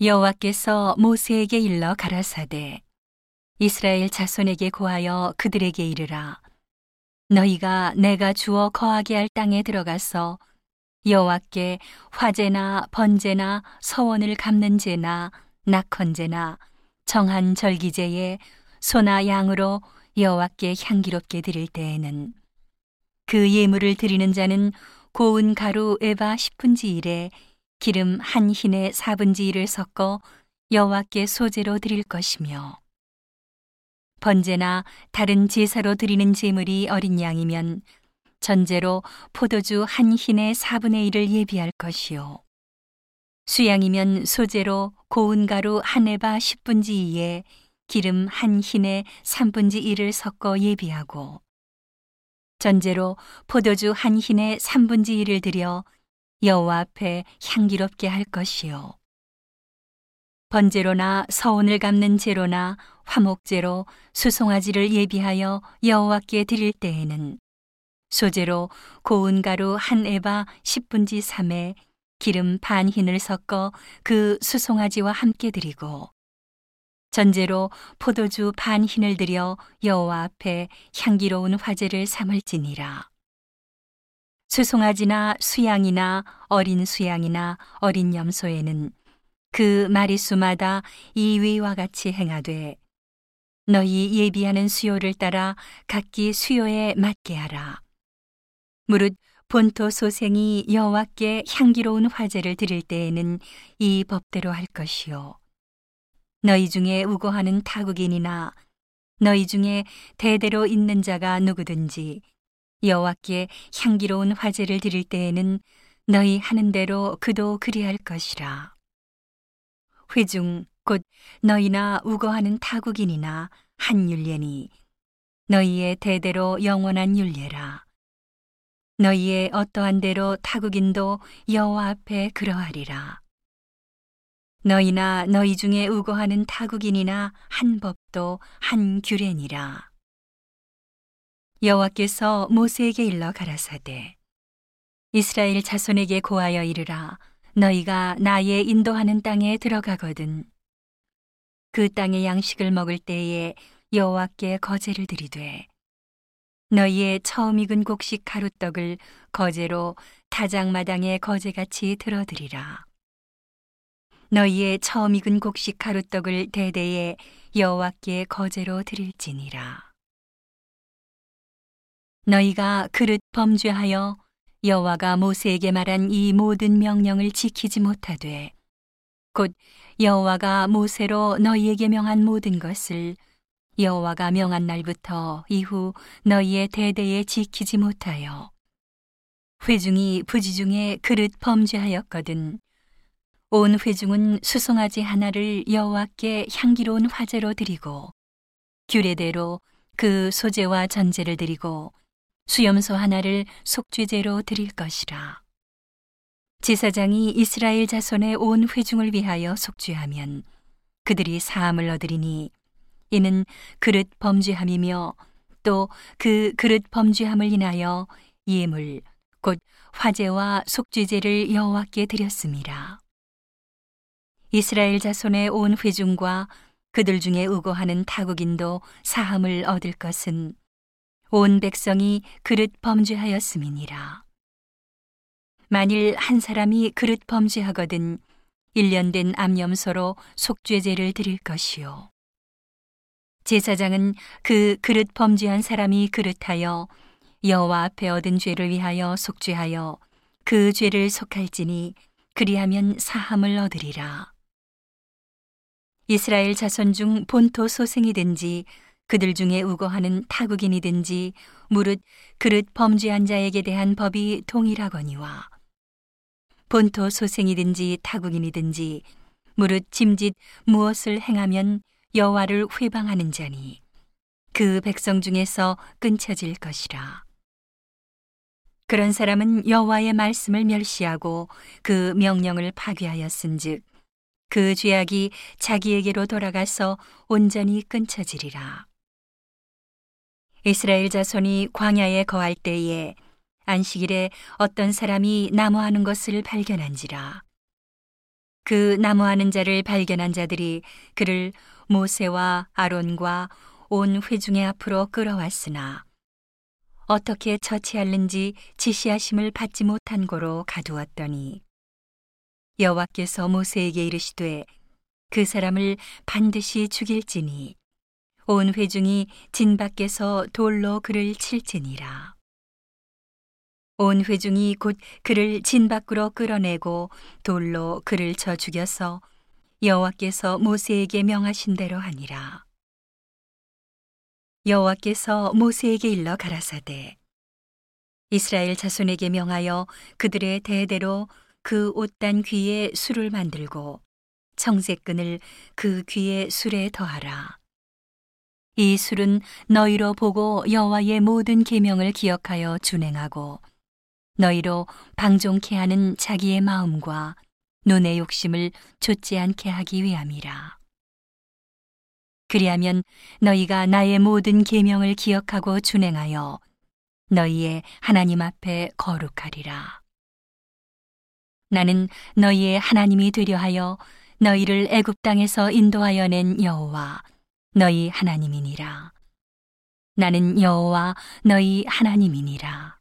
여호와께서 모세에게 일러 가라사대 이스라엘 자손에게 고하여 그들에게 이르라. 너희가 내가 주어 거하게 할 땅에 들어가서 여호와께 화제나 번제나 서원을 갚는 제나 낙헌제나 정한 절기제에 소나 양으로 여호와께 향기롭게 드릴 때에는 그 예물을 드리는 자는 고운 가루 에바 10분지 1에 기름 한 흰에 4분지 1을 섞어 여호와께 소제로 드릴 것이며 번제나 다른 제사로 드리는 제물이 어린 양이면 전제로 포도주 한 흰에 4분의 1을 예비할 것이요. 수양이면 소제로 고운 가루 한 에바 10분지 2에 기름 한 흰에 3분지 1을 섞어 예비하고 전제로 포도주 한 흰에 3분지 1을 들여 여호와 앞에 향기롭게 할 것이요. 번제로나 서온을 갚는 제로나 화목제로 수송아지를 예비하여 여호와께 드릴 때에는 소제로 고운 가루 한 에바 10분지 3에 기름 반 흰을 섞어 그 수송아지와 함께 드리고 전제로 포도주 반 흰을 들여 여호와 앞에 향기로운 화제를 삼을지니라. 수송아지나 수양이나 어린 수양이나 어린 염소에는 그 마리수마다 이 위와 같이 행하되 너희 예비하는 수요를 따라 각기 수요에 맞게 하라. 무릇 본토 소생이 여호와께 향기로운 화제를 드릴 때에는 이 법대로 할 것이요. 너희 중에 우고하는 타국인이나 너희 중에 대대로 있는 자가 누구든지 여호와께 향기로운 화제를 드릴 때에는 너희 하는 대로 그도 그리할 것이라. 회중 곧 너희나 우거하는 타국인이나 한 율례니 너희의 대대로 영원한 율례라. 너희의 어떠한 대로 타국인도 여호와 앞에 그러하리라. 너희나 너희 중에 우거하는 타국인이나 한 법도 한 규례니라. 여호와께서 모세에게 일러 가라사대 이스라엘 자손에게 고하여 이르라. 너희가 나의 인도하는 땅에 들어가거든. 그 땅의 양식을 먹을 때에 여호와께 거제를 드리되 너희의 처음 익은 곡식 가루떡을 거제로 타작마당에 거제같이 들어드리라. 너희의 처음 익은 곡식 가루떡을 대대에 여호와께 거제로 드릴지니라 너희가 그릇 범죄하여 여호와가 모세에게 말한 이 모든 명령을 지키지 못하되 곧 여호와가 모세로 너희에게 명한 모든 것을 여호와가 명한 날부터 이후 너희의 대대에 지키지 못하여 회중이 부지 중에 그릇 범죄하였거든. 온 회중은 수송아지 하나를 여호와께 향기로운 화제로 드리고 규례대로 그 소제와 전제를 드리고 수염소 하나를 속죄제로 드릴 것이라. 제사장이 이스라엘 자손의 온 회중을 위하여 속죄하면 그들이 사함을 얻으리니 이는 그릇 범죄함이며 또 그 그릇 범죄함을 인하여 예물 곧 화제와 속죄제를 여호와께 드렸습니다. 이스라엘 자손의 온 회중과 그들 중에 우고하는 타국인도 사함을 얻을 것은 온 백성이 그릇 범죄하였음이니라. 만일 한 사람이 그릇 범죄하거든 일년된 암염소로 속죄제를 드릴 것이요. 제사장은 그 그릇 범죄한 사람이 그릇하여 여호와 앞에 얻은 죄를 위하여 속죄하여 그 죄를 속할지니 그리하면 사함을 얻으리라. 이스라엘 자손 중 본토 소생이든지 그들 중에 우거하는 타국인이든지 무릇 그릇 범죄한 자에게 대한 법이 동일하거니와 본토 소생이든지 타국인이든지 무릇 짐짓 무엇을 행하면 여호와를 회방하는 자니 그 백성 중에서 끊쳐질 것이라 그런 사람은 여호와의 말씀을 멸시하고 그 명령을 파괴하였은즉 그 죄악이 자기에게로 돌아가서 온전히 끊쳐지리라. 이스라엘 자손이 광야에 거할 때에 안식일에 어떤 사람이 나무하는 것을 발견한지라. 그 나무하는 자를 발견한 자들이 그를 모세와 아론과 온 회중의 앞으로 끌어왔으나 어떻게 처치할는지 지시하심을 받지 못한 고로 가두었더니 여호와께서 모세에게 이르시되 그 사람을 반드시 죽일지니 온 회중이 진 밖에서 돌로 그를 칠지니라. 온 회중이 곧 그를 진 밖으로 끌어내고 돌로 그를 쳐 죽여서 여호와께서 모세에게 명하신 대로 하니라. 여호와께서 모세에게 일러 가라사대 이스라엘 자손에게 명하여 그들의 대대로 그 옷단 귀에 술을 만들고 청색끈을 그 귀에 술에 더하라. 이 술은 너희로 보고 여호와의 모든 계명을 기억하여 준행하고 너희로 방종케 하는 자기의 마음과 눈의 욕심을 좇지 않게 하기 위함이라. 그리하면 너희가 나의 모든 계명을 기억하고 준행하여 너희의 하나님 앞에 거룩하리라. 나는 너희의 하나님이 되려 하여 너희를 애굽 땅에서 인도하여 낸 여호와 너희 하나님이니라. 나는 여호와 너희 하나님이니라.